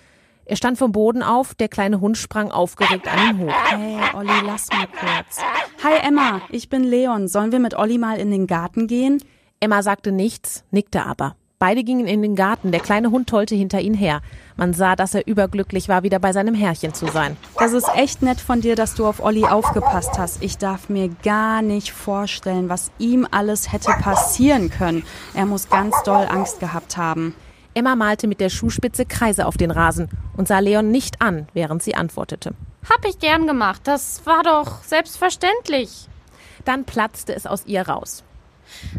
Er stand vom Boden auf, der kleine Hund sprang aufgeregt an ihn hoch. Hey, Olli, lass mal kurz. Hi Emma, ich bin Leon. Sollen wir mit Olli mal in den Garten gehen? Emma sagte nichts, nickte aber. Beide gingen in den Garten, der kleine Hund tollte hinter ihnen her. Man sah, dass er überglücklich war, wieder bei seinem Herrchen zu sein. Das ist echt nett von dir, dass du auf Olli aufgepasst hast. Ich darf mir gar nicht vorstellen, was ihm alles hätte passieren können. Er muss ganz doll Angst gehabt haben. Emma malte mit der Schuhspitze Kreise auf den Rasen und sah Leon nicht an, während sie antwortete. Hab ich gern gemacht. Das war doch selbstverständlich. Dann platzte es aus ihr raus.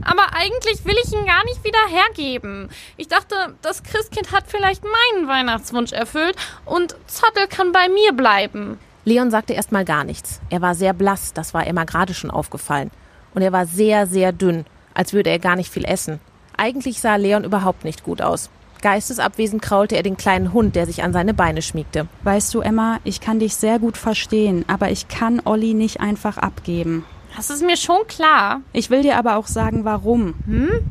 Aber eigentlich will ich ihn gar nicht wieder hergeben. Ich dachte, das Christkind hat vielleicht meinen Weihnachtswunsch erfüllt und Zottel kann bei mir bleiben. Leon sagte erst mal gar nichts. Er war sehr blass, das war Emma gerade schon aufgefallen. Und er war sehr, sehr dünn, als würde er gar nicht viel essen. Eigentlich sah Leon überhaupt nicht gut aus. Geistesabwesend kraulte er den kleinen Hund, der sich an seine Beine schmiegte. Weißt du, Emma, ich kann dich sehr gut verstehen, aber ich kann Olli nicht einfach abgeben. Das ist mir schon klar. Ich will dir aber auch sagen, warum. Hm?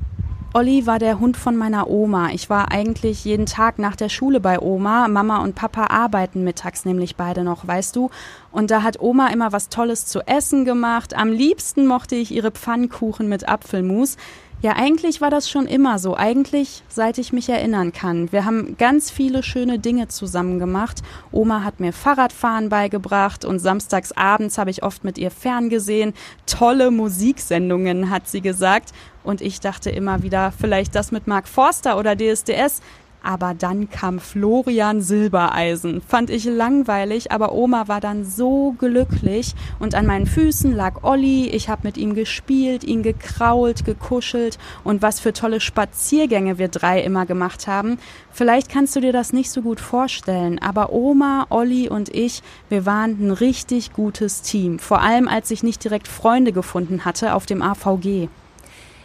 Olli war der Hund von meiner Oma. Ich war eigentlich jeden Tag nach der Schule bei Oma. Mama und Papa arbeiten mittags nämlich beide noch, weißt du? Und da hat Oma immer was Tolles zu essen gemacht. Am liebsten mochte ich ihre Pfannkuchen mit Apfelmus. Ja, eigentlich war das schon immer so. Eigentlich, seit ich mich erinnern kann. Wir haben ganz viele schöne Dinge zusammen gemacht. Oma hat mir Fahrradfahren beigebracht und samstags abends habe ich oft mit ihr ferngesehen. Tolle Musiksendungen, hat sie gesagt. Und ich dachte immer wieder, vielleicht das mit Mark Forster oder DSDS. Aber dann kam Florian Silbereisen. Fand ich langweilig, aber Oma war dann so glücklich. Und an meinen Füßen lag Olli. Ich habe mit ihm gespielt, ihn gekrault, gekuschelt. Und was für tolle Spaziergänge wir drei immer gemacht haben. Vielleicht kannst du dir das nicht so gut vorstellen, aber Oma, Olli und ich, wir waren ein richtig gutes Team. Vor allem, als ich nicht direkt Freunde gefunden hatte auf dem AVG.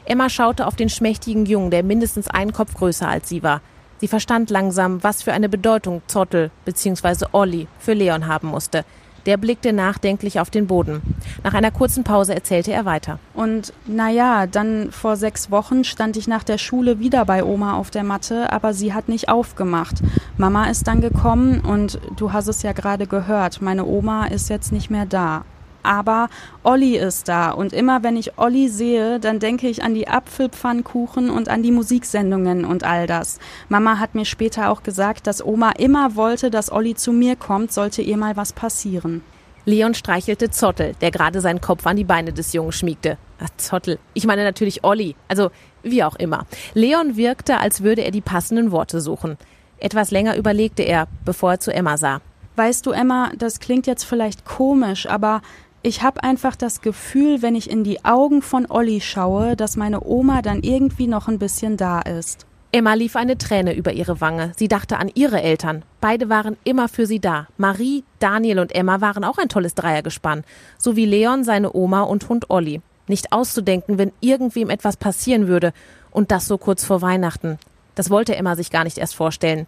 Emma schaute auf den schmächtigen Jungen, der mindestens einen Kopf größer als sie war. Sie verstand langsam, was für eine Bedeutung Zottel bzw. Olli für Leon haben musste. Der blickte nachdenklich auf den Boden. Nach einer kurzen Pause erzählte er weiter. Und naja, dann vor sechs Wochen stand ich nach der Schule wieder bei Oma auf der Matte, aber sie hat nicht aufgemacht. Mama ist dann gekommen und du hast es ja gerade gehört, meine Oma ist jetzt nicht mehr da aber Olli ist da. Und immer wenn ich Olli sehe, dann denke ich an die Apfelpfannkuchen und an die Musiksendungen und all das. Mama hat mir später auch gesagt, dass Oma immer wollte, dass Olli zu mir kommt, sollte ihr mal was passieren. Leon streichelte Zottel, der gerade seinen Kopf an die Beine des Jungen schmiegte. Ach, Zottel. Ich meine natürlich Olli. Also, wie auch immer. Leon wirkte, als würde er die passenden Worte suchen. Etwas länger überlegte er, bevor er zu Emma sah. Weißt du, Emma, das klingt jetzt vielleicht komisch, aber ich habe einfach das Gefühl, wenn ich in die Augen von Olli schaue, dass meine Oma dann irgendwie noch ein bisschen da ist. Emma lief eine Träne über ihre Wange. Sie dachte an ihre Eltern. Beide waren immer für sie da. Marie, Daniel und Emma waren auch ein tolles Dreiergespann. So wie Leon, seine Oma und Hund Olli. Nicht auszudenken, wenn irgendwem etwas passieren würde. Und das so kurz vor Weihnachten. Das wollte Emma sich gar nicht erst vorstellen.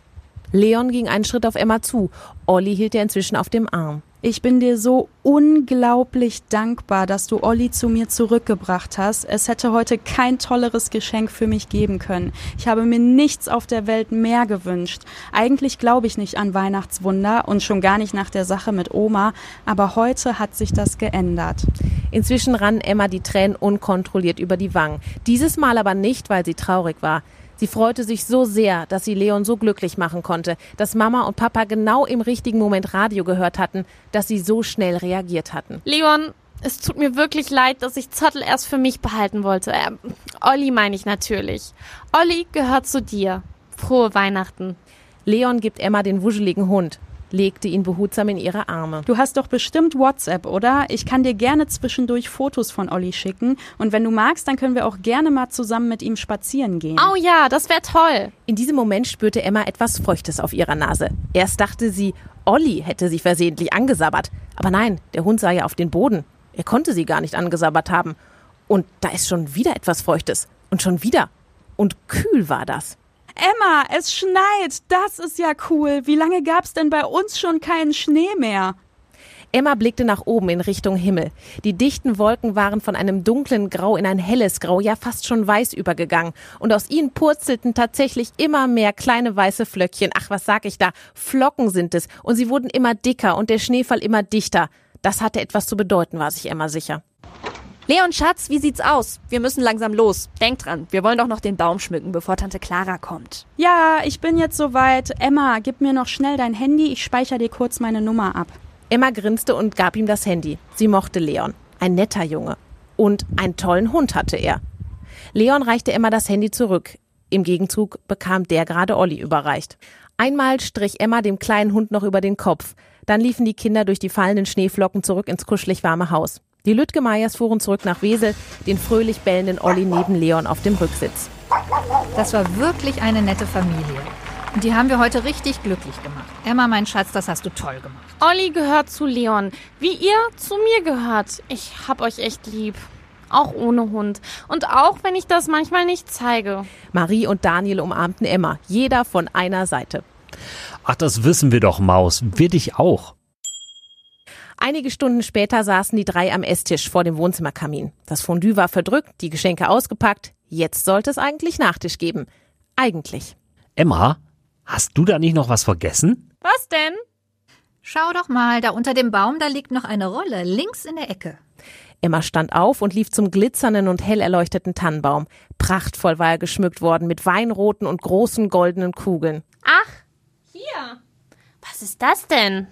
Leon ging einen Schritt auf Emma zu. Olli hielt er inzwischen auf dem Arm. Ich bin dir so unglaublich dankbar, dass du Olli zu mir zurückgebracht hast. Es hätte heute kein tolleres Geschenk für mich geben können. Ich habe mir nichts auf der Welt mehr gewünscht. Eigentlich glaube ich nicht an Weihnachtswunder und schon gar nicht nach der Sache mit Oma, aber heute hat sich das geändert. Inzwischen rannen Emma die Tränen unkontrolliert über die Wangen. Dieses Mal aber nicht, weil sie traurig war. Sie freute sich so sehr, dass sie Leon so glücklich machen konnte, dass Mama und Papa genau im richtigen Moment Radio gehört hatten, dass sie so schnell reagiert hatten. Leon, es tut mir wirklich leid, dass ich Zottel erst für mich behalten wollte. Äh, Olli meine ich natürlich. Olli gehört zu dir. Frohe Weihnachten. Leon gibt Emma den wuscheligen Hund legte ihn behutsam in ihre Arme. Du hast doch bestimmt WhatsApp, oder? Ich kann dir gerne zwischendurch Fotos von Olli schicken. Und wenn du magst, dann können wir auch gerne mal zusammen mit ihm spazieren gehen. Oh ja, das wäre toll. In diesem Moment spürte Emma etwas Feuchtes auf ihrer Nase. Erst dachte sie, Olli hätte sie versehentlich angesabbert. Aber nein, der Hund sah ja auf den Boden. Er konnte sie gar nicht angesabbert haben. Und da ist schon wieder etwas Feuchtes. Und schon wieder. Und kühl war das. Emma, es schneit. Das ist ja cool. Wie lange gab's denn bei uns schon keinen Schnee mehr? Emma blickte nach oben in Richtung Himmel. Die dichten Wolken waren von einem dunklen Grau in ein helles Grau, ja fast schon weiß übergegangen. Und aus ihnen purzelten tatsächlich immer mehr kleine weiße Flöckchen. Ach, was sag ich da? Flocken sind es. Und sie wurden immer dicker und der Schneefall immer dichter. Das hatte etwas zu bedeuten, war sich Emma sicher. Leon Schatz, wie sieht's aus? Wir müssen langsam los. Denk dran, wir wollen doch noch den Baum schmücken, bevor Tante Clara kommt. Ja, ich bin jetzt soweit. Emma, gib mir noch schnell dein Handy, ich speichere dir kurz meine Nummer ab. Emma grinste und gab ihm das Handy. Sie mochte Leon. Ein netter Junge. Und einen tollen Hund hatte er. Leon reichte Emma das Handy zurück. Im Gegenzug bekam der gerade Olli überreicht. Einmal strich Emma dem kleinen Hund noch über den Kopf. Dann liefen die Kinder durch die fallenden Schneeflocken zurück ins kuschelig warme Haus. Die Lüttgemeiers fuhren zurück nach Wesel, den fröhlich bellenden Olli neben Leon auf dem Rücksitz. Das war wirklich eine nette Familie. Und die haben wir heute richtig glücklich gemacht. Emma, mein Schatz, das hast du toll gemacht. Olli gehört zu Leon, wie ihr zu mir gehört. Ich hab euch echt lieb. Auch ohne Hund. Und auch wenn ich das manchmal nicht zeige. Marie und Daniel umarmten Emma, jeder von einer Seite. Ach, das wissen wir doch, Maus. Wir dich auch. Einige Stunden später saßen die drei am Esstisch vor dem Wohnzimmerkamin. Das Fondue war verdrückt, die Geschenke ausgepackt. Jetzt sollte es eigentlich Nachtisch geben. Eigentlich. Emma, hast du da nicht noch was vergessen? Was denn? Schau doch mal, da unter dem Baum, da liegt noch eine Rolle, links in der Ecke. Emma stand auf und lief zum glitzernden und hell erleuchteten Tannenbaum. Prachtvoll war er geschmückt worden mit weinroten und großen goldenen Kugeln. Ach, hier. Was ist das denn?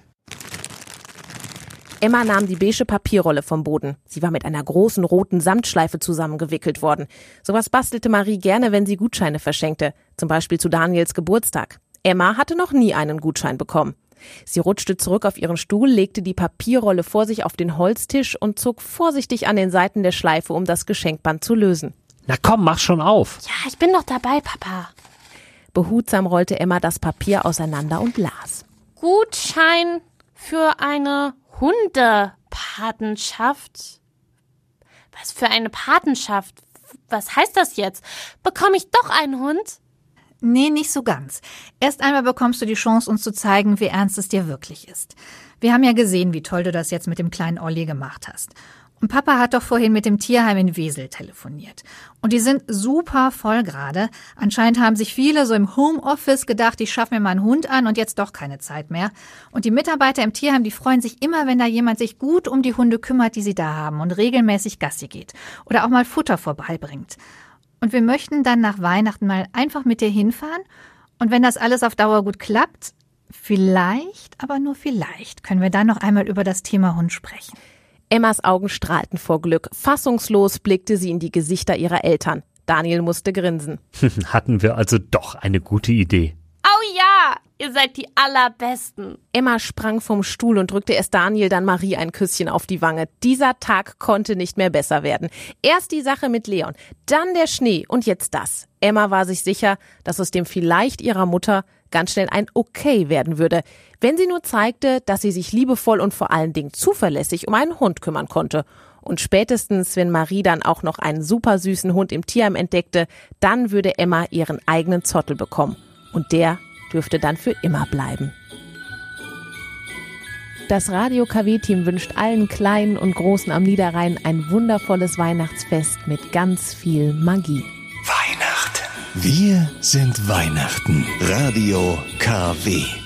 Emma nahm die beige Papierrolle vom Boden. Sie war mit einer großen roten Samtschleife zusammengewickelt worden. Sowas bastelte Marie gerne, wenn sie Gutscheine verschenkte, zum Beispiel zu Daniels Geburtstag. Emma hatte noch nie einen Gutschein bekommen. Sie rutschte zurück auf ihren Stuhl, legte die Papierrolle vor sich auf den Holztisch und zog vorsichtig an den Seiten der Schleife, um das Geschenkband zu lösen. Na komm, mach schon auf. Ja, ich bin doch dabei, Papa. Behutsam rollte Emma das Papier auseinander und las. Gutschein für eine Hundepatenschaft? Was für eine Patenschaft? Was heißt das jetzt? Bekomme ich doch einen Hund? Nee, nicht so ganz. Erst einmal bekommst du die Chance, uns zu zeigen, wie ernst es dir wirklich ist. Wir haben ja gesehen, wie toll du das jetzt mit dem kleinen Olli gemacht hast. Und Papa hat doch vorhin mit dem Tierheim in Wesel telefoniert. Und die sind super voll gerade. Anscheinend haben sich viele so im Homeoffice gedacht, ich schaffe mir mal einen Hund an und jetzt doch keine Zeit mehr. Und die Mitarbeiter im Tierheim, die freuen sich immer, wenn da jemand sich gut um die Hunde kümmert, die sie da haben und regelmäßig Gassi geht. Oder auch mal Futter vorbeibringt. Und wir möchten dann nach Weihnachten mal einfach mit dir hinfahren. Und wenn das alles auf Dauer gut klappt, vielleicht, aber nur vielleicht, können wir dann noch einmal über das Thema Hund sprechen. Emmas Augen strahlten vor Glück. Fassungslos blickte sie in die Gesichter ihrer Eltern. Daniel musste grinsen. Hatten wir also doch eine gute Idee. Oh ja, ihr seid die allerbesten. Emma sprang vom Stuhl und drückte erst Daniel, dann Marie ein Küsschen auf die Wange. Dieser Tag konnte nicht mehr besser werden. Erst die Sache mit Leon, dann der Schnee und jetzt das. Emma war sich sicher, dass aus dem vielleicht ihrer Mutter ganz schnell ein Okay werden würde, wenn sie nur zeigte, dass sie sich liebevoll und vor allen Dingen zuverlässig um einen Hund kümmern konnte. Und spätestens, wenn Marie dann auch noch einen super süßen Hund im Tierheim entdeckte, dann würde Emma ihren eigenen Zottel bekommen. Und der dürfte dann für immer bleiben. Das Radio KW-Team wünscht allen Kleinen und Großen am Niederrhein ein wundervolles Weihnachtsfest mit ganz viel Magie. Weihnachten. Wir sind Weihnachten. Radio KW.